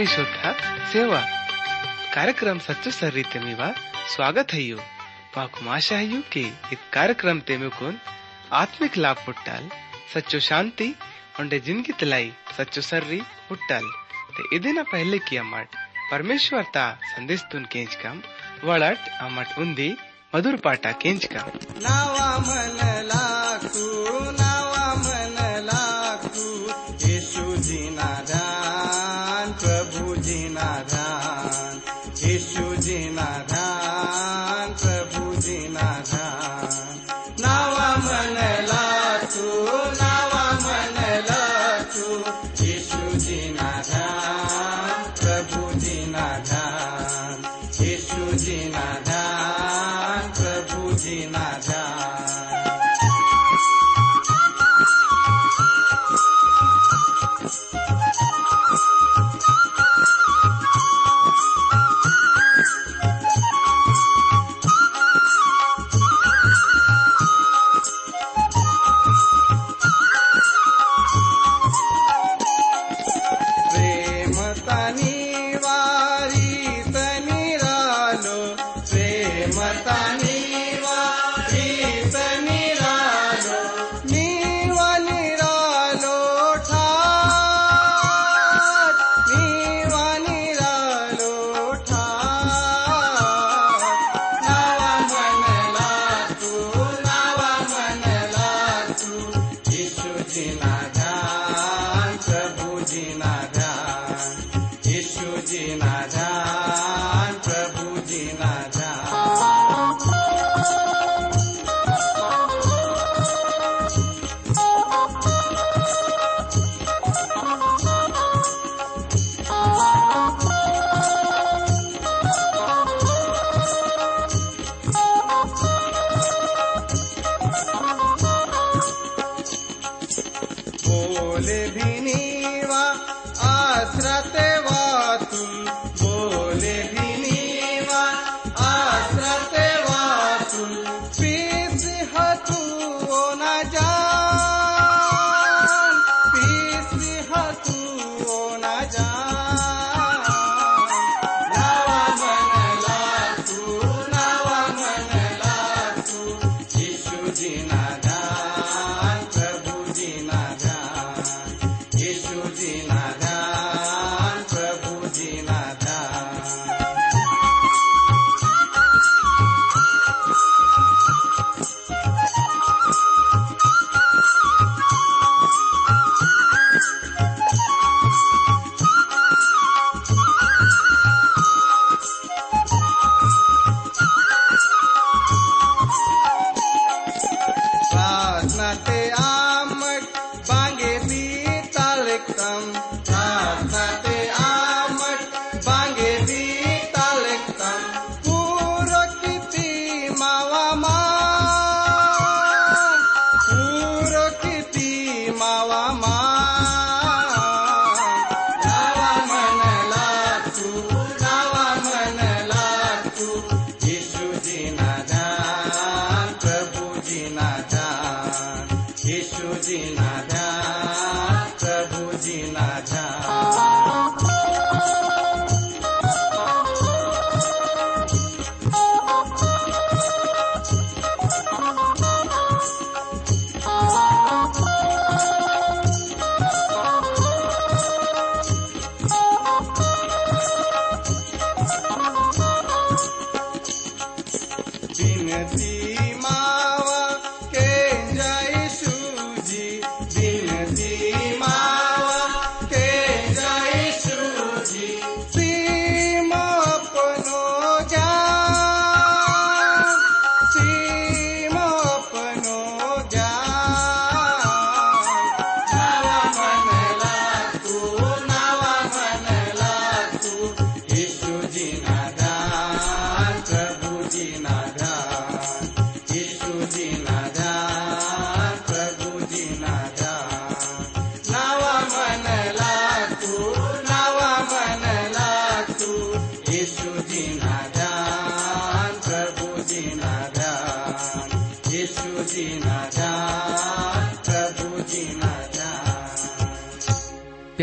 ವಿಶ್ವಕ ಸೇವಾ ಕಾರ್ಯಕ್ರಮ ಸಚ್ಚು स्वागत है यू। पाकुम आशा है यू के इत कार्यक्रम तेमिकुन आत्मिक लाभ पुट्टाल सच्चो शांति उन्डे जिनकी तलाई, सच्चो सर्री पुट्टाल ते इदिन पहले किया मट परमेश्वर ता संदेश तुन केंच कम वड़ट अमट उन्दी मधुर पाटा केंच कम। नावा मनला see you.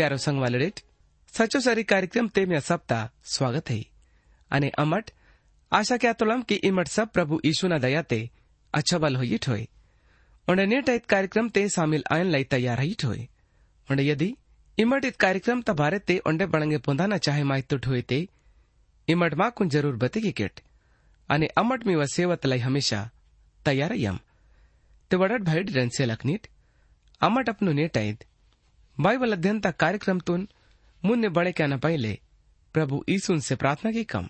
प्यारो संग वालेट सचो सारी कार्यक्रम ते में सप्ता स्वागत है अने अमट आशा क्या तुलम कि इमट सब प्रभु ईशु न दया ते अच्छा बल होई ठोए उन्हें नेट इत कार्यक्रम ते शामिल आयन लाई तैयार ही ठोए उन्हें यदि इमट इत कार्यक्रम तबारे ते उन्हें बड़ंगे पुंधा चाहे माइ तो ठोए ते इमट मा कुन ज़रूर बतेगी किट अने अमट मी व सेवत लाई हमेशा तैयार यम ते वड़ भाई डिडन से अमट अपनो नेट आयत अध्ययन तक कार्यक्रम तुन मुन्ने बड़े क्या न पहले। प्रभु ईसुन से प्रार्थना की कम।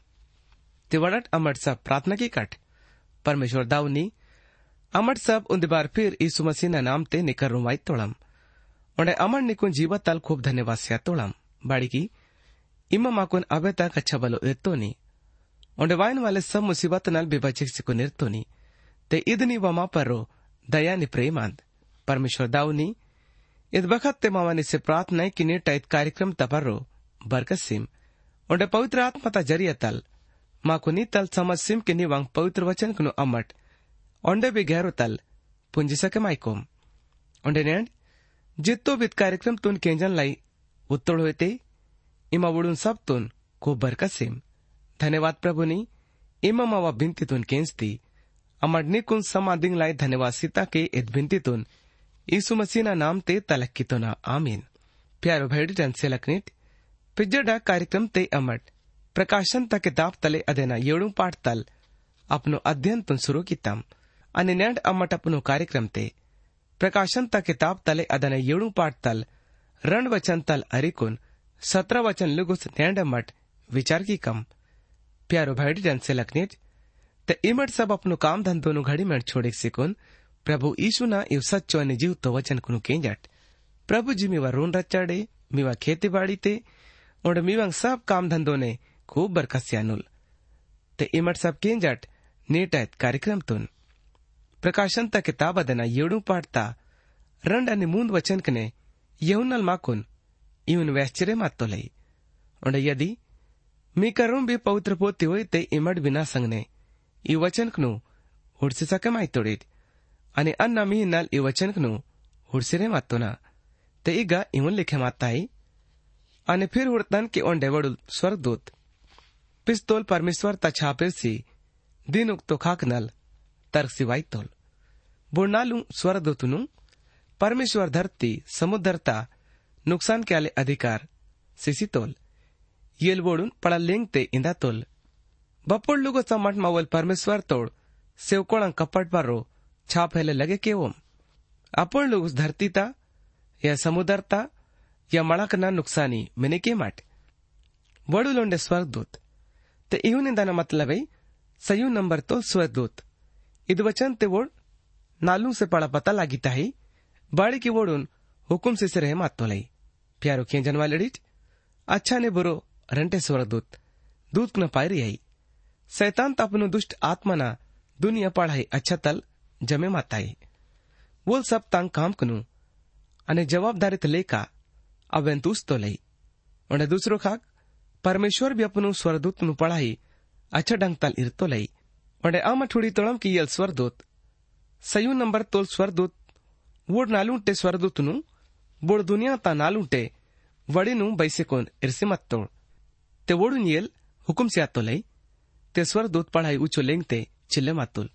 ते वडट अमट सब प्रार्थना की कट। परमेश्वर दाऊनी अमट सब उन बार फिर यीशु मसीह नाम ते निकर रुमाई तोड़म। उन्हें अमर निकुन जीवत तल खूब धन्यवाद से तोड़म। बाड़ी की इमा माकुन अबे तक अच्छा बलो एतो नी। उन्हें वाइन वाले सब मुसीबत नल बेबचिक सिको निर्तो नी। ते इदनी वमा परो दया नि प्रेमांद परमेश्वर दाऊनी कि इत कार्यक्रम तपरो, बरकत सिम। उन्हें पवित्र आत्मा ता ज़रिया तल। माको नी तल समझ सिम के निवांग पवित्र वचन कनु अमट। ओंडे भी गहरो तल। पुंजी सके माइकोम उन्हें नेंड जितो बित कार्यक्रम तुन केंजन लाई उत्तोड़ हुए ते इमा वुडून सब तुन खूब बरकत सिम। धन्यवाद प्रभुनी इमा मावा भिंतीतून केंचती अमडनीकून समाधिंग लाई धन्यवाद सीता के इत भिंतीतून यीशु ईसु मसीह ना ඊසු මසීනා නාමතේ තලක්කිතොනා आमीन। प्यारो भेड़ जन से लकनीट पिज्जडा कार्यक्रम ते अमट प्रकाशन तक किताब तले अदेना येड़ू पाठ तल। अपनो अध्ययन तुम शुरू की तम अनिनेड अमट अपनो कार्यक्रम ते। प्रकाशन तक किताब तले अदना येड़ू पाठ तल। रण वचन तल अरिकुन। सत्रह वचन लुगुस नैंड अमट। विचार की कम। प्यारो भेड़ जन से लकनीट ते इमट सब अपनो काम धंधो नु घड़ी में छोड़े सिकुन। प्रभु ईशु यु सच्चो अने जीव तो वचन कुनु के जाट प्रभु जी मीवा रोन रचाड़े मीवा खेती बाड़ी ते और मीवा सब काम धंधो ने खूब बरकसिया नुल ते इमट सब के जाट नेटायत कार्यक्रम तुन प्रकाशन ता किताब अदना येड़ू पाटता रंड अने मूंद वचन कने यहुनल माकुन इवन वैश्चरे मातो ले और यदि मी करूँ भी पवित्र पोते हुए ते इमट बिना संगने ये वचन कनु उड़से सके माई तोड़ेट અને અન્ના મિહિનાલ એ વચનકનું હુડસીરે માતોના તે ઈગા ઇમુન લેખે માતાઈ અને ફિર હુડતાન કે ઓંડે વડુલ સ્વર્ગદૂત પિસ્તોલ પરમેશ્વર તા છાપિરસી દિન ઉક્તો ખાકનલ તર્ક સિવાય તોલ બોનાલું સ્વર્ગદૂતનું પરમેશ્વર ધરતી સમુદ્રતા નુકસાન के आले अधिकार सिसितोल येलबोडून पळा लेंगते इंदातोल बपोड लुगो चमाट मावल परमेश्वर तोड सेवकोळां कपट बारो छाप फैले लगे केवोम आपण लुगुस धरतीता या समुदरता या मिने के माट। वडू लोंडे स्वर्गदूत। ते इहुनिंदाना मतलब है, सयू नंबर तो स्वर्गदूत। इद वचन ते वोड नालू से पड़ा पता लागिता है, बाड़ी की वोडून हुकुम से से रहे मातोलाई प्यारो खें जनवा लड़ीट अच्छा ने बुरो रंटे स्वर्गदूत। दूत न पायरी आई शैतान तपनु दुष्ट आत्मा ना दुनिया पढ़ाई अच्छा तल जमे माताई बोल सब तांग काम कनु અને જવાબદારી લેકા અવેંતુસ તો લઈ અને દૂસરો ખાક પરમેશ્વર બી અપનું સ્વરદૂતનું પઢાઈ અચ્છા ઢંગ તાલ ઇરતો લઈ અને આમાં થોડી તળમ કિયલ સ્વરદૂત સયુ નંબર તોલ સ્વરદૂત વોડ નાલુંટે સ્વરદૂતનું બોડ દુનિયા તા નાલુંટે વડીનું બૈસેકોન ઇરસે મત્તોડ તે વોડું યેલ હુકુમ से आतो लई ते स्वरदूत पढ़ाई ऊंचो लेंगते चिल्ले मातुल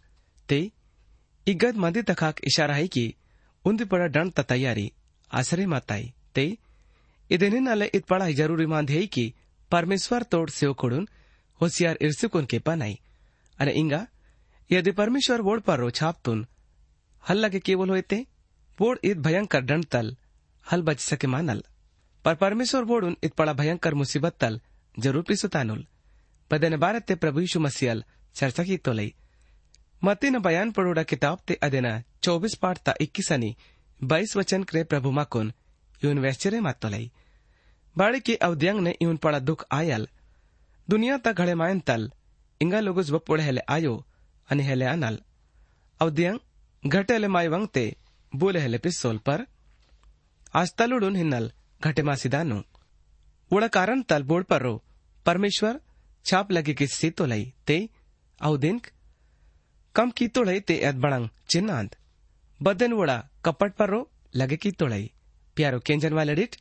ते तखाक इशारा है कि उन्दी पड़ा डंड ता तैयारी आसरे माताई, ते, इदेनिन अले इत पढ़ाई ज़रूरी मांद है कि परमेश्वर तोड़ सेवकोडून होशियार इर्सिकोन के पनाई। अने इंगा, यदि परमेश्वर वोड पर रो छापतून हल लगे केवल होते वोड इत भयंकर दंड तल, हल बच सके मानल। पर परमेश्वर वोडून इत पड़ा भयंकर मुसीबत तल, ज़रूर पिसुतानुल। बदन भारत ते प्रभु यीशु मसीहल चर्चा की तोलई मतीन बयान पड़ोड़ा किताब ते अदेना चौबीस पाठ ता इक्कीस अनि बाईस वचन करे प्रभु माकुन यून वैश्चर्य मातोलई बाड़ी के अवद्यंग ने यून पड़ा दुख आयल दुनिया ता घड़े मायन तल इंगा लोगुस बपोड़े हेले आयो अनि हेले अनल अवद्यंग घटे हेले माय वंगते बोले हेले पिस्सोल पर आज तलुडून हिन्नल घटे मासिदानु उड़ा कारण तल बोड़ पर रो परमेश्वर छाप लगे कि सीतो लई ते अवदिनक कम की तोड़ई ते एत बड़ंग चिन्नांत बदन वोड़ा कपट पर रो लगे की तोड़ई। प्यारो केंजन वाले रिट,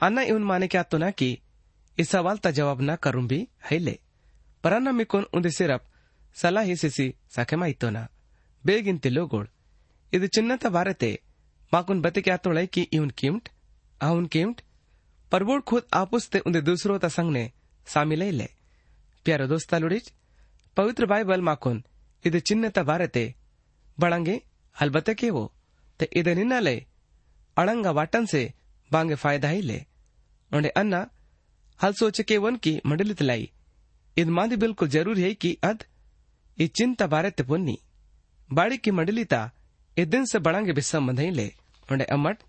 अन्ना इवन माने क्या तो ना कि, इस सवाल ता जवाब ना करूँ भी है ले पर अन्ना मिकोन उन्दे सिर्फ़ सलाह ही सिसी साखे माई तो ना। बेगिनते लोगोड़, इद ता बारे ते माकुन बते क्या तोड़ई कि इवन कीमट आउन कीमट पर वोड़ खुद आपुस ते उन्दे दूसरों ता संग ने सामिले ले। प्यारो दोस्ता लुड़िच पवित्र बाइबल माकुन इदे चिन्ह ता बारते बड़ंगे अलबत्ते के वो ते इदे निन्ना ले अड़ंगा वाटन से बांगे फायदा ही ले उन्हें अन्ना हल सोचे के वन की मंडलित लाई इद मादी बिल्कुल जरूरी है कि अद ई चिंता बारते पुन्नी बाड़ी की मंडलिता इस दिन से बड़ंगे भी संबंध ही ले उन्हें अमट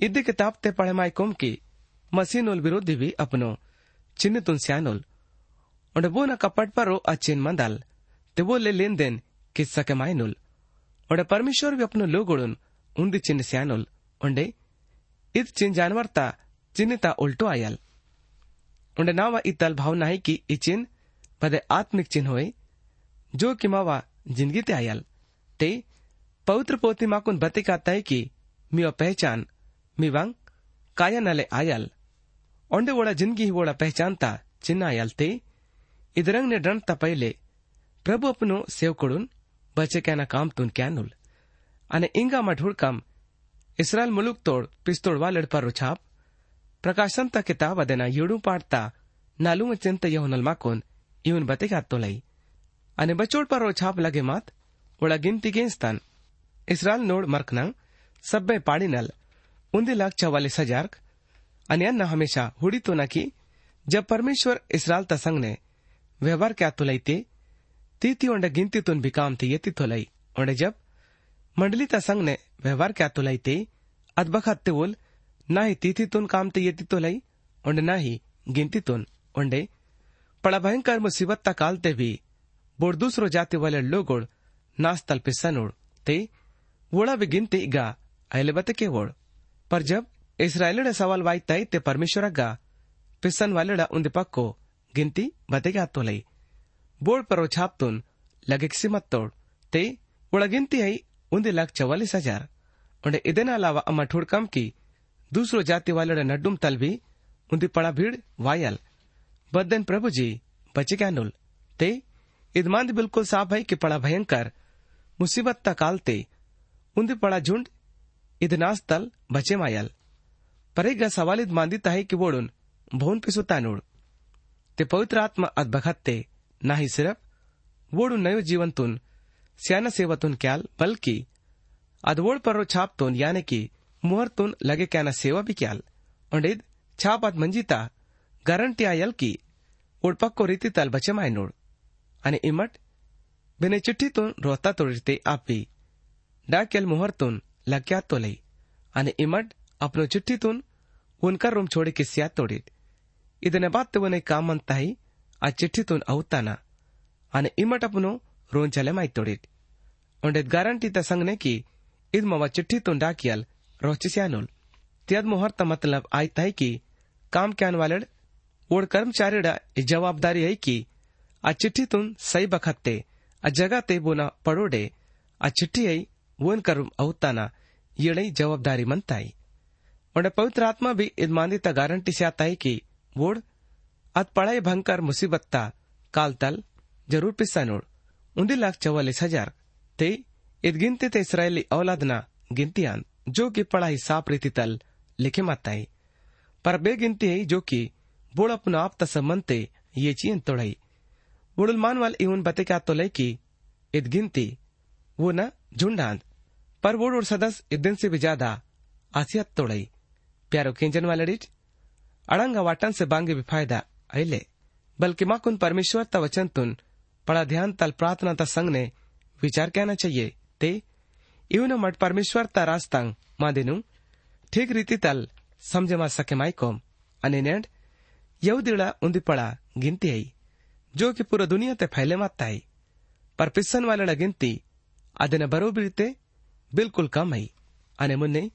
इद्दे किताब ते पढ़े माई कुम की ಮಸೀನೋಲ್ ವಿರೋಧಿವಿ ಅಪನೋ ಚಿನ್ನ ತುನ್ ಸ್ಯಾನೋಲ್ ಒಂಡೆ ಬೋನ ಕಪ್ಪಟ್ ಪರೋ ಆ ಚಿನ್ ಮಂದಾಲ್ ते वो ले लेन देन किस्सा के मायनुल। ओडे परमेश्वर भी अपनो लोगोड़ुन उन्दी चिन्ह स्यानुल। ओंडे इत चिन्ह जानवर ता, चिन्ह ता उल्टो आयल। ओंडे नावा इतल भावना है कि ई चिन्ह, पदे आत्मिक चिन्ह होए, जो कि मावा ज़िंदगी ते आयल। ते, पवित्र पोती माकुन बतिकाता है कि मियो पहचान, मी वांग काया नले आयल। ओंडे वोड़ा ज़िंदगी वोड़ा पहचानता चिन्ह आयल। ते इधरंग ने डंडता पहले ಪ್ರಭು ಅಪ್ಪನು ಸೇವಕೊಡುನ್ ಬಚಕ್ಯಾನ ಕಾಮ್ ತುನ್ ಕ್ಯಾನುಲ್ અને ઇંગામાં ઢોળકામ ઇસરાયલ મુલુક તોડ પિસ્તોડ વાલડ પર છાપ પ્રકાશન તા કિતાબ અદેના યડું પાડતા નાલું ચિંત યહુનલ માકોન ಇವನ್ ಬತೆಗಾತ್ತೊಲೈ ಅನೆ ಬಚೋಡ್ ಪರೋ ಛಾಪ್ ಲಗೆ ಮಾತ್ ಒಳ ಗಿಂತಿ ಗೇನ್ಸ್ತಾನ್ ಇಸ್ರಾಲ್ ನೋಡ್ ಮರ್ಕ್ನಂಗ್ ಸಬ್ಬೆ ಪಾಡಿನಲ್ उन्दी लाख चवालीस हजार અને અન્ન હંમેશા હુડી તો નાખી जब परमेश्वर इसराल ता संग ने व्यवहार क्या तुलाई ती ओंडे गिनती तुन भी काम थी ये तो लई ओंडे जब मंडली ता संग ने व्यवहार क्या तो लई ते अदबखत ते बोल ना ही तीथी तुन काम थी ये ती लई ओंडे ना ही गिनती तुन। ओंडे पड़ा भयंकर मुसीबत ता कालते भी बोड़ दूसरो जाति वाले लोगोड़ नास तल पे सनुड़। ते, वोड़ा भी गिनती गा अहले बते के वोड़। पर जब इसराइल ने सवाल वाई तय ते परमेश्वर गा, पिसन वाले उन पक्को गिनती बते गया तो लई ಪರೋ ಛಾಪ್ತುನ್ ಲಗೆಕ್ಸಿ ಮತ್ತೋಡ್ ते ಒಳಗಿಂತಿ ಐ ಒಂದು लाख चवालीस हजार उन्हें इदेना अलावा अम्मा ठोड़कम की दूसरो जाति वाले नड्डुम तल भी उन्दी पड़ा भीड़ वायल बदन प्रभु जी बचे क्या नुल ते इदमांद बिल्कुल साफ है कि पड़ा भयंकर मुसीबत ता कालते उन्दी पड़ा झुंड इदनास तल बचे मायल परेगा सवाल इदमांदिता है कि वोड़ुन भोन पिसुता नोड़ ते पवित्र आत्मा अदबखत्ते नाही सिर्फ वोडू नयो जीवनतून स्याना सेवातून क्याल बल्कि अदवोड पर्रो छापतून याने की मुहरतून लगे क्याना सेवा भी क्याल ओंडेद छाप अद मंजिता गारंटी आयल की ओडपक्को रीति तल बचे माय नोड आणि इमट बिने चिठ्ठीतून रोहता तोडते आपी डाकेल मुहरतून लग्यात तोलई आणि इमट अपनो चिठ्ठीतून उनका रूम छोड़े की सियात तोडीत ಇದನ್ನ ಬಾತ್ತವನೆ ಕಾಮಂತಾಯಿ ಆ ಚಿಟ್ಟಿತೂ ಅವತ್ತಾನ ಆನೆ ಇಮ್ಮಟಪುನು ರೋಂಚಲೆ ಮೈತೊಡಿದ್. ಒಂಡೆ ಗ್ಯಾರಂಟಿತ ಸಂಗ್ನೆ ಕಿ ಇದ್ ಮವ ಚಿಟ್ಟಿತೂ ಡಾಕಿಯಲ್ रोचिस्यानुल त्याद मुहर का मतलब आई तय की काम क्यान वालड़ ओड कर्मचारी जवाबदारी है कि आ चिट्ठी तुम सही बखत्ते आ जगह ते बोना पड़ोडे आ चिट्ठी आई वोन कर्म अवताना ये नहीं जवाबदारी मनताई उन्हें पवित्र आत्मा भी इद मान्यता गारंटी से आता है कि वोड अत पढ़ाई भंकर मुसीबत्ता काल तल ज़रूर पिस्सा नोड। उन्दी लाख चौवालीस हज़ार। ते इत गिनती ते इसराइली औलादना गिनतियान जो कि पढ़ाई साफ़ रीति तल लिखे माताई पर बे गिनती है जो कि बोड़ अपना आप तसमनते ये चीन तोड़ाई। बुड़ुल मान वाल इवन बते क्या तो लय की इत गिनती वो न झुंडांद पर वोड़ और सदस इत दिन से भी ज़्यादा आसियत तोड़ाई। प्यारो केंजन वालड़ीज अड़ंगा वाटन से बांगे भी फ़ायदा ऐले बल्कि माकुन परमेश्वर त वचन तुन, पड़ा ध्यान तल प्रार्थना त संग ने विचार कहना चाहिए, ते इवन मट परमेश्वर ता रास्तांग मादेनु ठीक रीति तल समझ मा सके माई कोम, अने नेंड यहूदीड़ा उन्दी पड़ा गिनती आई, जो कि पूरा दुनिया ते फैले माता आई। पर पिस्सन वाले गिनती अदन बरोबर ते बिल्कुल कम आई। अने मुन्ने,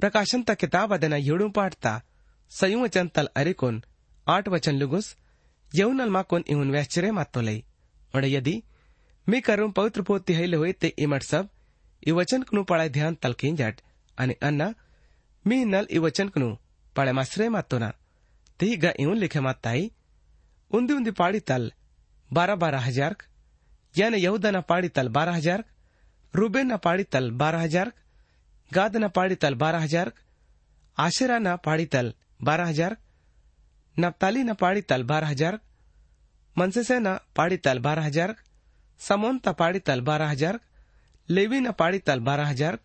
प्रकाशन त किताब अदना येड़ू पाठता संयुवचन तल अरिकोन आठ वचन लुगुस यौनल माकोन इहुन वैश्चर्य मातोलई और यदि, मी करूँ पवित्र पोती हईले हुए ते इमट सब इ वचन कनु पढ़ाई ध्यान तल किंजट अनि अन्ना, मी नल इ वचन कनु पढ़े माश्रय मातोना। तीग इवन लिखे माताई उंदी उंदी पाड़ी तल बारह बारह हज़ार यानी यहूदा न पाड़ी तल बारह हज़ार रूबेन न पाड़ी तल बारह हज़ार गाद न पाड़ी तल बारह हजार आशेरा न पाड़ी तल बारह हजार नप्ताली न पाड़ी तल बारह हजार मनसेसे न पाड़ी तल बारह हजार समोन त पाड़ी तल बारह हजार लेवी न पाड़ी तल बारह हजार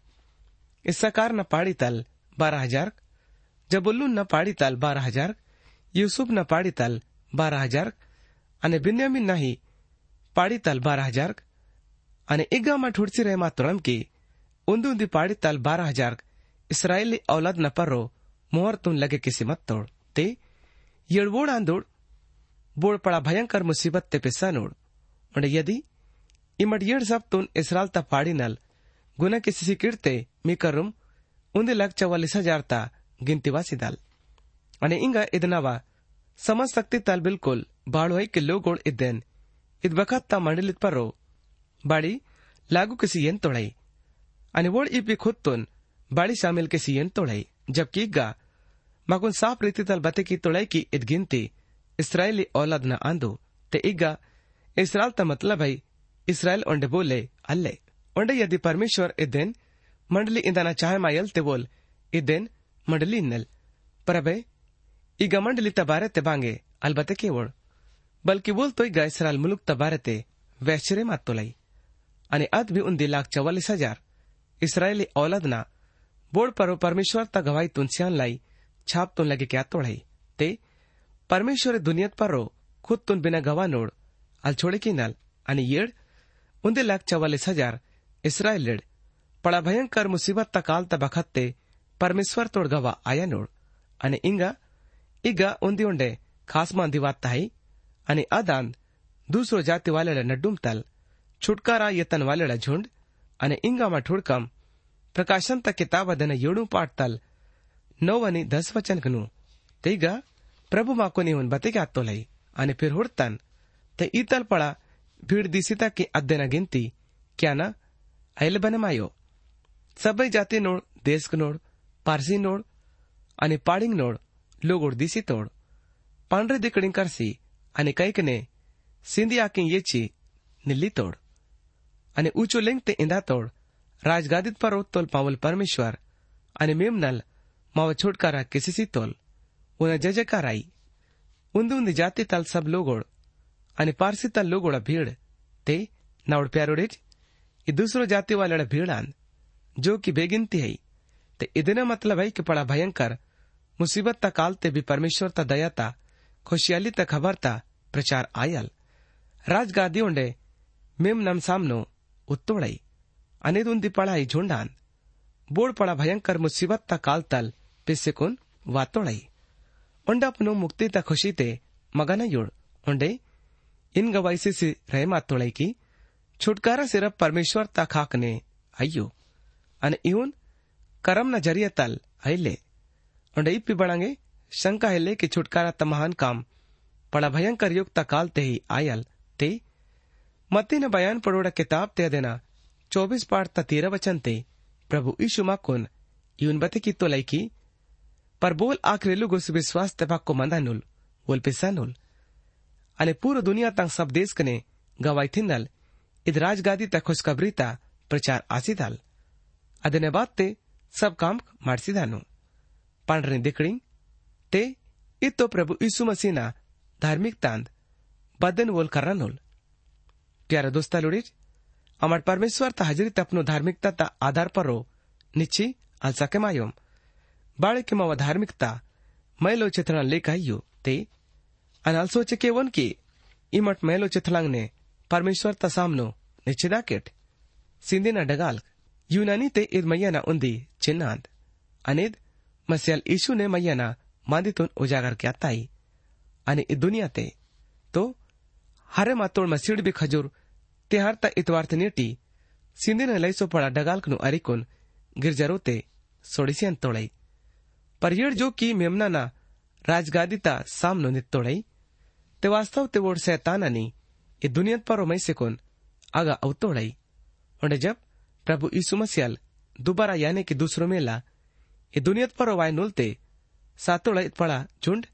इस्साकार न पाड़ी तल बारह हजार जबुल्लून न पाड़ी तल बारह हजार યુસુફ ના પાડી તલ બારા હજાર અને બિન્યામીન નાહી પાડી તલ બારા હજાર અને ઇગામાં ઠુડસી રહેમાં તોળમકી ઊંધી ઊંધી પાડી તલ બારા હજાર ઇસરાયેલી ઔલાદ ન પરો મોહર તું લગે કિસી મત તોડ તે येळवोड आंदोड बोळ पळा भयंकर मुसीबत ते पिस्सा नोड म्हणजे यदि इमड येड सब तुन इसराल ता पाड़ी नल गुना किसी सी किड़ते मी करुम उंदे लग चवालीस हजार ता गिनती वासी दाल અને ಇಂಗ ಇದನವ ಸಮಸ್ತಕ್ತಿ ತಲ್ ಬಿಲ್ಕುಲ್ ಬಾಳುವೈ ಕಿಲ್ಲೋಗೋಳ್ ಇದ್ದೇನ್ ಇದ್ ಬಖತ್ ತಾ ಮಂಡಲಿತ್ ಪರೋ ಬಾಳಿ लागू किसी येन तोड़ाई आणि वोड इपी खुद तुन बाड़ी शामिल किसी येन तोड़ाई जबकि गा ಮಗೊಂದ್ ಸಾಫ್ ರೀತಿದಲ್ಲಿ ಬತಕಿ ತೊಳೈಕಿ ಇದ್ಗಿಂತಿ ಇಸ್ರಾಯೇಲಿ ಓಲಾದ್ನ ಅಂದು ते इगा इसराइल ता मतलब है इसराइल ओंडे बोले अल्ले ओंडे यदि परमेश्वर इदेन मंडली इंदाना चाहे मायल ते बोल इदेन मंडली नल पर अबे इगा मंडली तबारे ते बांगे अलबते केवल बल्कि बोल तो इगा इसराइल मुलुक तबारे ते वैश्चरे मात तो लाई आणि अद भी उन लाख चौवालीस हज़ार इस्रायली औलादना बोल पर परमेश्वर ता गवाई तुंसियान लाई छाप तुन लगे क्या तोड़ाई ते, परमेश्वर दुनियत पर रो खुद तुन बिना गवा नोड। अल छोडे की नल? अन येड, उन्दे लाख चव्वालीस हज़ार इस्रायलेड पडा भयंकर मुसीबत तकाल तबखत ते परमेश्वर तोड गवा आया नोड। अन इंगा, इगा उन्दे उंडे खास मांदी वात ताई अन अदान, दूसरो जाति वालेला नड्डुम तल। छुटकारा यतन वालेला झुंड। आणि इंगामा ठुडकम, प्रकाशन तक किताब अदन योड़ू पाठ तल। નવ અને દસ વચનકનું తెగ ప్రభు మాకు నీవును బతికాత్తోలై అని ఫిర్ హుడతాన్ తే ఈ తల్పళ భిడ్దిసితకి అద్దెన గింతి క్యాన ఐల్ బనమాయో సబై జాతి నోడ్ దేశ్ నోడ్ పార్సీ నోడ్ అని పాడింగ్ నోడ్ లోగోడ్ దిసి తోడ్ પાંડરે દીકડી કરસી અને કઈકને સિંધી આકી યેચી નિલ્લી તોડ અને ઊંચું લિંગ તે ઈંધા તોડ રાજગાદિત પર તોલ પાવલ પરમેશ્વર અને મેમનલ માવ છોટકારા કિસીસી તોલ ઉન જજકારાઈ ઉંદ ઉંદ જાતિ તલ સબ લોગોડ અને પારસી તલ લોગોડા ભીડ તે નાવડ પ્યારોડેજ ಈ दूसरो जाति वाले भीड़ान जो कि बेगिनती है ते इदना मतलब है कि बड़ा भयंकर मुसीबत ता काल ते भी परमेश्वर ता दया ता खुशियाली ता खबर ता प्रचार आयल राजगादी उंडे मेम नम सामनो उत्तोड़ई अनेदुंदी पढ़ाई झुंडान बोड़ पड़ा भयंकर मुसीबत ता काल तल पिस्सिकुन वातोड़ई उंडपनु मुक्ति ता खुशी ते मगन युड़ उंडे इन गवाइसी से रहे मातोड़ई की छुटकारा सिर्फ़ परमेश्वर ता खाकने अयो अने इउन करम न ज़रिए तल अले और इप्पी बढ़ांगे शंका है ले कि छुटकारा त महान काम पड़ा भयंकर युग ता काल ते ही आयल ते मती ने बयान पड़ोड़ा किताब ते देना चौबीस पाठ ता तेरह वचन ते प्रभु ईशु माकुन यून बते की तो लैकी पर बोल आखरे लुगुस विश्वास ते को मंदा नुल बोल पिसा नुल અને પૂરો દુનિયા તંગ સબ દેશ કને ગવાઈ થિંદલ ಇದ್ ರಾಜ್ಗಾದಿ ತ ಖುಷ್ಖಬ್ರಿ ತ ಪ್ರಚಾರ ಆಸಿದಾಲ್ ಅದನೆ ಬಾತ್ તે સબ કામ ಮಾಡಿಸಿದಾನು પાંડરની દીકરી તે એ તો પ્રભુ ઈસુ મસીના ધાર્મિકતાંદ બદન વોલ કરનાનોલ પ્યારા દોસ્તા લોડીજ અમાર પરમેશ્વર તા હાજરી તપનો ધાર્મિકતા તા આધાર પર રો નિચ્છી અલસાકે ಬಾಳಕ್ಕೆ ಮಾವ ಧಾರ್ಮಿಕತಾ ಮೈಲೋಚೆಥನ ಲೇಖ ಅಯ್ಯು ते અને અલસોચે કેવન કે ઇમટ મહેલો ચેથલાંગને પરમેશ્વર તા સામનો નિશ્ચિદા કેટ સિંધીના ડગાલ યુનાની તે ઈદ મૈયાના ઉંધી ચિન્નાંત અનેદ મસ્યાલ ઈશુને મૈયાના માંદિતુન ઉજાગર ક્યા તાઈ અને ઈ દુનિયા તે તો હારે માતોળ મસીડ બી ખજુર તે હારતા ઇતવાર્થ નેટી સિંધીને લઈસો પડા ડગાલકનું અરિકુન ગિરજરો તે સોડીસિયન તોળઈ परयेळजोकी मेमनाना राजगादिता सामनो नित्तोडई ते वास्तव ते वोड सैतानानी ये दुनियत पर मैसेकोन आगा अवतोड़ई उन्हें जब प्रभु ईसु मसीहल दोबारा यानी कि दूसरो मेला ये दुनियत पर वाय नोलते सातोड़ा पड़ा झुंड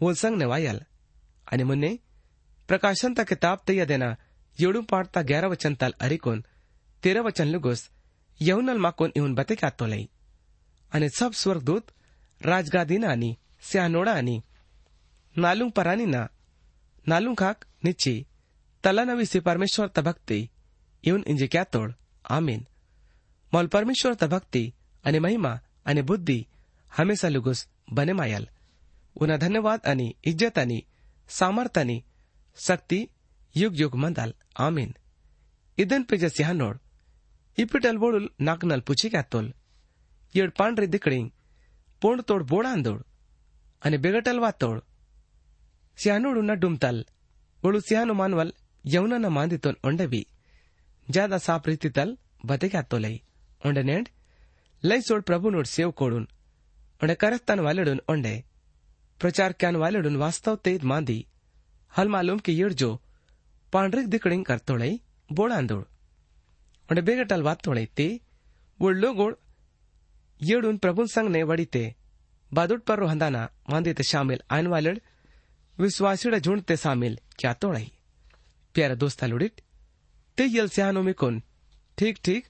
वोलसंग ने वायल। आणि मुन्ने प्रकाशनता किताब तैया देना, येडू पाडता ग्यारह वचन ताल अरिकोन तेरह वचन लुगोस, यहुनल माकोन इहुन बते क्या तोलाई लई અને સબ સ્વર્ગદૂત રાજગાદીનાની સ્યાનોડાની નાલું પરાનીના નાલું ખાક નીચી ತಲನ ವಿಸಿ ಪರಮೇಶ್ವರತ ಭಕ್ತಿ ಇವನ್ ಇಂಜೆ ಕ್ಯಾತೋಳ್ ಆಮೀನ್ ಮೌಲ್ ಪರಮೇಶ್ವರತ ಭಕ್ತಿ ಅನೆ ಮಹಿಮಾ ಅನೆ ಬುದ್ಧಿ ಹಮೇಸಾ ಲುಗುಸ್ ಬನೆ ಮಾಯಲ್ ಉನ ಧನ್ಯವಾದ ಅನಿ ಇಜ್ಜತ್ ಅನಿ ಸಾಮರ್ಥನಿ ಶಕ್ತಿ ಯುಗ್ ಯುಗ್ ಮಂದಲ್ ಆಮೀನ್ ಇದನ್ ಪಿಜಸ್ ಯಹ ನೋಡ್ ಇಪ್ಪಿಟಲ್ ಬೋಳುಲ್ ನಾಕ್ನಲ್ ಪುಚಿ ಕ್ಯಾತೋಲ್ ઈયળ પાંડરી દીકડી પૂર્ણ તોડ બોળાંદોળ અને બેગટલ વાતોળ ಸಿಯಾನೋಡುನ ಡುಮ್ತಲ್ ಒಳು ಸಿಯಾನು ಮಾನ್ವಲ್ ಯೌನನ ಮಾಂದಿತೋನ್ ಒಂಡಬಿ ಜಾದ ಸಾ ಪ್ರೀತಿತಲ್ ಬತೆಗೆ ಅತ್ತೋಲೈ ಒಂಡನೇಂಡ್ ಲೈ ಸೋಡ್ ಪ್ರಭು ನೋಡ್ ಸೇವ್ ಕೋಡುನ್ ಒಂಡೆ ಕರಸ್ತಾನ್ ವಾಲೆಡುನ್ ಒಂಡೆ ಪ್ರಚಾರ ಕ್ಯಾನ್ ವಾಲೆಡುನ್ ವಾಸ್ತವ ತೇದ್ ಮಾಂದಿ ಹಲ್ ಮಾಲೂಮ್ ಕಿ ಯಡ್ಜೋ ಪಾಂಡ್ರಿಗ್ ದಿಕಡಿಂಗ್ ಕರ್ತೋಳೈ ಬೋಳಾಂದೋಳ್ ಒಂಡೆ ಬೇಗಟಲ್ ವಾತ್ತೋಳೈ ತಿ ಒಳ್ಳು ಗೋಳ್ यूडून प्रभु संग ने वड़ी बादुट पर रोहंदाना वांदे ते शामिल. आन वालड़, विश्वासीड़ झुंड ते शामिल क्या तोड़ाई. प्यारा दोस्त लुड़िट, ते यल सहानो में कोन ठीक ठीक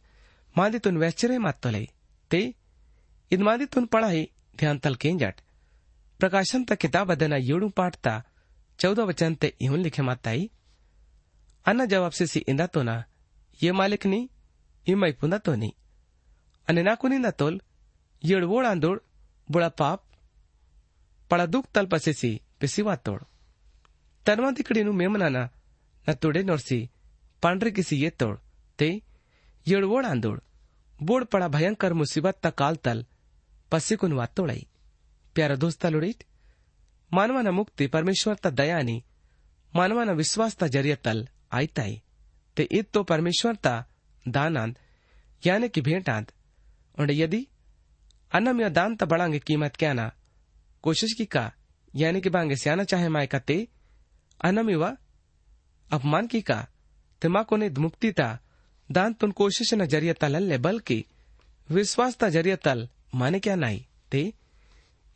मांदे तुन वैचरे मात तोलई ते, इन मांदे तुन पढ़ाई ध्यान तल के जट प्रकाशन तक किताब देना यूडू पाठता, चौदह वचन ते इन लिखे माताई अन्ना जवाब से सी इंदा तो ना ये मालिक नी मई पुना तो नी अने ना कुनी ना तोल येडवोळ आंदोळ बुळा पाप पळा दुख तलपसेसी पेसी वातोळ तनवा तिकडीनु मेमनाना न तोडे नोर्सी पांढरे किसी येतोळ ते येडवोळ आंदोळ बोड पळा भयंकर मुसीबत ता काल तल पसिकुन वातोळाई प्यारा दोस्ता लुडीट मानवाना मुक्ती परमेश्वर ता दयानी मानवाना विश्वास ता ज़रिया तल आयताई ते ईद तो परमेश्वर ता यानी की यदि अन्नम या दान त बढ़ांगे कीमत क्या ना कोशिश की का यानी कि बांगे सियाना चाहे माय का ते अन्नम युवा अपमान की का ते को ने मुक्ति ता दान तुन कोशिश न ज़रिया तल ले बल्कि विश्वास ता ज़रिया तल माने क्या नाई ते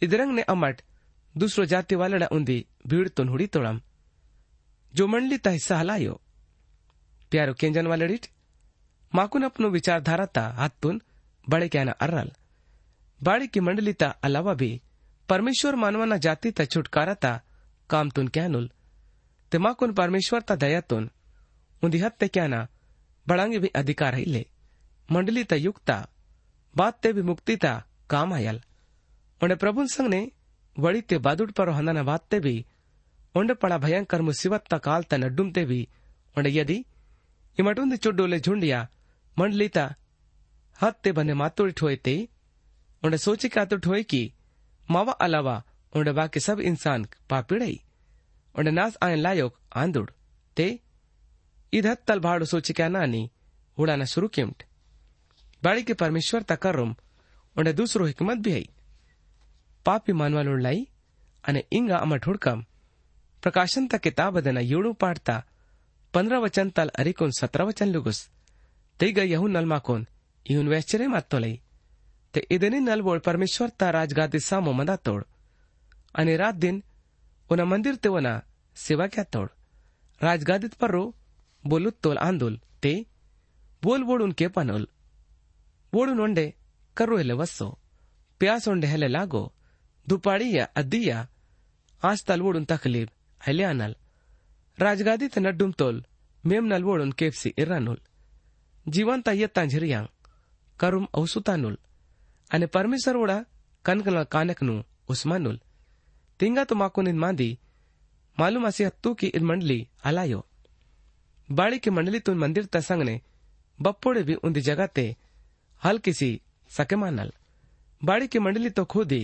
इदरंग ने अमट दूसरो जाति वाले वालड़ा उन्दी भीड़ तुन हुड़ी तोड़म जो मंडली ता हिस्सा हलायो प्यारो केंजन वालड़ीट माकुन अपनो विचारधारा ता हाथ तुन बड़े क्या ना अर्रल बाड़ी की मंडली ता अलावा भी परमेश्वर मानवाना जाति ता छुटकारा ता काम तुन क्या नुल तिमाकुन परमेश्वर ता दया तुन। उन्दी हत ते क्या ना बड़ांगे भी अधिकार ही ले मंडली ता युक्ता बात ते भी मुक्ति ता काम आयल। उन्हें प्रभु संग ने वड़ी ते बादुड़ पर हना ना बात ते भी उन्हें पड़ा भयंकर मुसीबत ता काल ता नड्डुम ते भी उन्हें यदि इमटुंद चुडोले झुंडिया मंडली ता हत्ते बने मातुड़ ठोए ते ही उन्हें सोचे का तो ठोए कि मावा अलावा उन्हें बाकी सब इंसान पापीड़ई उन्हें नास आयन लायोक आंदुड़। ते, इधर तल भाड़ सोचे क्या नानी, उड़ाना शुरू किमट। बाड़ी के परमेश्वर तकर्रम उन्हें दूसरो हिकमत भी आई पापी मानवा लोड़ लाई, अने इंगा अमर ठुड़कम प्रकाशन तक किताब देना यूड़ पाड़ता, पंद्रह वचन तल अरिकोन सत्रह वचन लुगुस। ते गई यहू नलमा कोन इन वैश्चर्य मत तो તે ઈદની નલવોળ પરમેશ્વર તા રાજગાદી સામો મંદા તોડ અને રાત દિન ઉના મંદિર તેઓના સેવા ક્યાં તોડ राजगादीत पर्रो बोलुत तोल आंदोल ते बोल बोडून के पनोल बोडून ओंडे कर्रो हेले वस्सो प्यास ओंडे हेले लागो दुपाड़िया अद्दिया आज तल वोडून तकलीब हेले आनल राजगादीत नड्डुम तोल मेम नल वोडून केपसी इरानुल जीवंता येता झिरियांग करुम औसुतानुल आणि परमेश्वर ओडा कनकल कानकनु उस्मानुल तिंगा तो मालूम असे हत्तू की इन मंडली अलायो बाड़ी की मंडलीतून मंदिर ता संगने बप्पोड़े भी उन्दी जगह ते हल किसी सके मानल बाड़ी की मंडली तो खुदी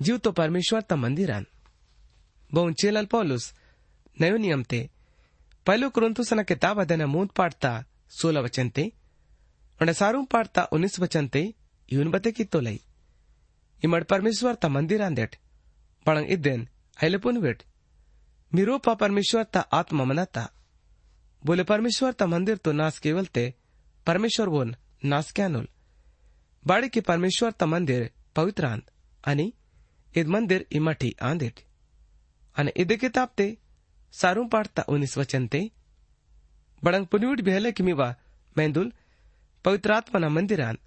जीव तो परमेश्वर ता मंदिरान बहु चेलल पौलुस नयो नियम ते पहलू पहलो कुरुंतुसना किताब अदना मूंद पाठता सोलह वचन ते और सारू पाठता उन्नीस वचन ते ಇವನ್ ಬತ್ತೆ तो परमेश्वर ता मंदिर आंदेट ಮಂದಿರ इदेन ಬಳಂಗ್ पुन वेट ವೇಟ್ मिरोपा परमेश्वर ता आत्मा मनाता। बोले, परमेश्वर ता मंदिर तो नास केवल ते, परमेश्वर बोन नास क्यानोल बाड़ी के परमेश्वर ता मंदिर पवित्र आंद अनि इद मंदिर इमठी आंदेट अन इदे के तापते सारू पाठता उन्नीस वचन ते, बड़ंग पुनवीट भेले कि मिवा, मेंदुल मंदिर आंद।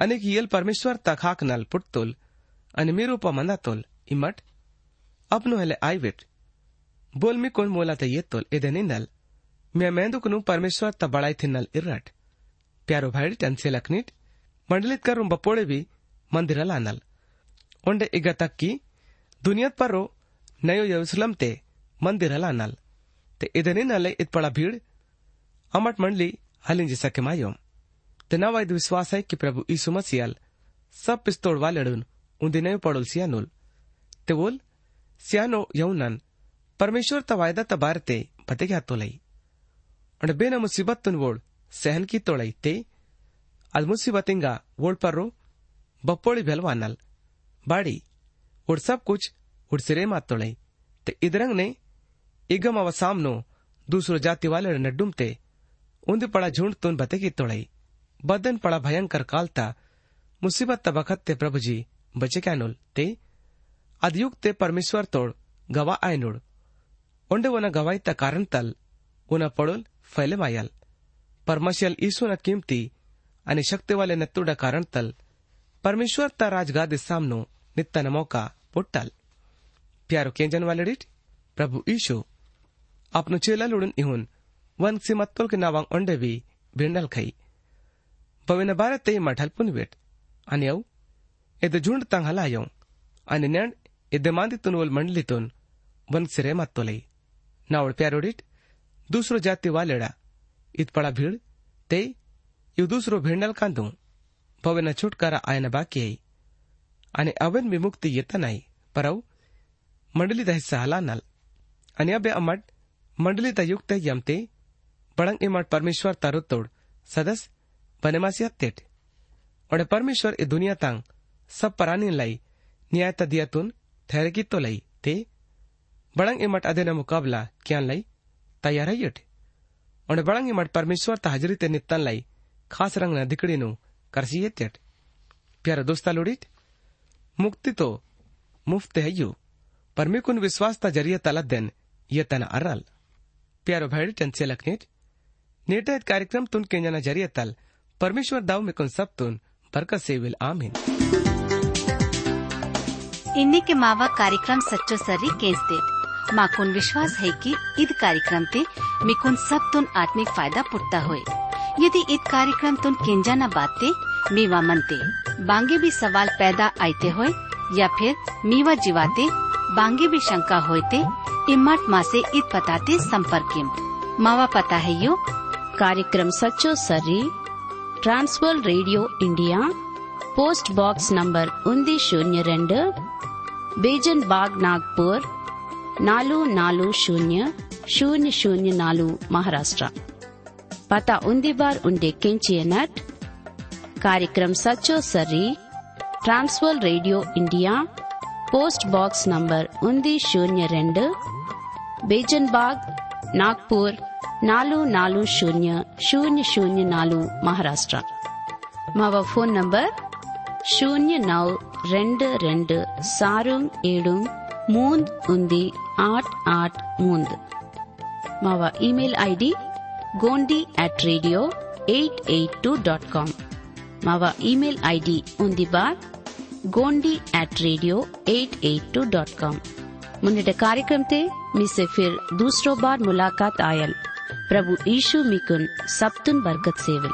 ಅನೇಕ ಏಲ್ ಪರಮೇಶ್ವರ್ ತಖಾಕ್ ನಲ್ ಪುಟ್ಟುಲ್ અને મેરો પમના તોલ ઇમટ અપનો હેલે આઈવેટ બોલ મી કોન મોલા તે યે તોલ એદેની નલ મે મેંદુકનું પરમેશ્વર ત બળાઈ થી નલ ઇરટ પ્યારો ભાઈ ટંસે લખનીટ મંડલિત કરું બપોળે બી મંદિર લાનલ ઓંડે ઇગા તક્કી દુનિયત પરો નયો યરુસલમ તે મંદિર લાનલ તે એદેની નલે ઇત પડા ભીડ અમટ મંડલી હલિંજી સકે માયોમ તેના વાયદ विश्वास है कि प्रभु ईसु मसियाल सब पिस्तौड़वा लड़ून उन्दिने पड़ोल सियानोल। ते बोल, सियानो यौनन परमेश्वर त वायदा त बारते भते तो लई अण बेन मुसीबत तुन वोड, सहन की तोळई ते? अल मुसीबतिंगा वोड बपोड़ी भेल वानल बाड़ी उड़ सब कुछ उड़ सिरे मात तोळई ते इदरंग ने, इगम अवसाम नो दूसरो जाति वाले नड्डुम ते उन्द पड़ा झुंड तुन भते की तोड़ई बदन पड़ा भयंकर कालता। मुसीबत तबकत ते प्रभु जी बचे क्या नुल? ते? अधयुग ते परमेश्वर तोड़ गवा आय नुड। उंड वन गवाई ता कारण तल उन पड़ोल, फैले वायल परमशल ईसु न कीमती, अने शक्ति वाले नतुड कारण तल। परमेश्वर ता राजगाद सामनो, नित्त न मौका, पुट्टल। प्यारो केंजन वाले डिट, प्रभु ईशु। अपनो चेला लुड़न इहुन, वन सिमत्तोल के नावांग ओंडे भी भिंडल खाई। પવિના બારે ते मठल પુન વેટ અને આવ એદ ઝુંડ તાંગ હલાયવ અને નેણ એદ માંદી તુન ઓલ મંડલી તુન વનસિરે માતોલઈ નાવળ પ્યારોડીટ दूसरो जाती वालेड़ा। इत पड़ा भीड़ ते इव दूसरो भेंडल कांदू। पवेना छुटकारा आयन बाकी आई। आणि अवेन विमुक्ती येता नाही परव मंडलीत हिस्सा हला नल। आणि अबे अमट मंडली युक्त यमते बळंग इमट परमेश्वर तारुतोड सदस्य और परमेश्वर ए दुनिया तांग सब परानी लाई न्याय तदियतुन ठहरे की तो लाई ते बड़ंग इमट अदे न मुकाबला क्या लाई तैयार है यट और बड़ंग इमट परमेश्वर ता ते नित्तन लाई खास रंग न दिकड़ी नु करसी यट प्यारा दोस्ता लोडिट मुक्ति तो मुफ़्त है यू पर कुन विश्वास ता ज़रिए तलद्देन ये तन अरल प्यारो भाई टंसे लखनेट नेटा कार्यक्रम तुन केंजना ज़रिए तल परमेश्वर दाव में सब बरकत से विल आमिन। इन्हीं के मावा कार्यक्रम सच्चो सर्री केस दे माकुन विश्वास है कि ईद कार्यक्रम ते मिकुन सब तुन आत्मिक फ़ायदा पुटता हुए। यदि ईद कार्यक्रम तुन केंजा न बाते मीवा मनते बांगे भी सवाल पैदा आते होए या फिर मीवा जीवाते बांगे भी शंका होते इमाट माँ से ईद पताते संपर्क मावा पता है यो? कार्यक्रम सचो सर्री ట్రాన్స్వర్ radio India post box number ఉంది శూన్య రెండు బీజన్ బాగ్ నాగ్పూర్ నాలుగు నాలుగు శూన్య శూన్య శూన్య నాలుగు మహారాష్ట్ర పత ఉంది బార్ ఉండే కెంచి ఎనట్ కార్యక్రమ సచో సర్రీ ట్రాన్స్వర్ radio India post box number ఉంది శూన్య రెండు బీజన్ బాగ్ నాగ్పూర్ నాగ్పూర్ నాలుగు నాలుగు శూన్య శూన్య శూన్య నాలుగు మహారాష్ట్ర మావ ఫోన్ నంబర్ ಶೂನ್ಯ ನೌ రెండు రెండు ಸಾರು ಏಳು ಮೂಂದ್ ಉಂದಿ ಆಟ್ ಆಟ್ ಮೂಂದ್ ಮಾವ email ID Gondi at radio eight eight two dot com ಮಾವ ಇಮೇಲ್ ಐಡಿ ఉంది bar Gondi at radio eight eight two dot com मुन्ने कार्यक्रम ते मिसे फिर दूसरो बार मुलाकात आयल प्रभु ஈஷு மிகுன் சப்துன் வர்க்கத் सेवल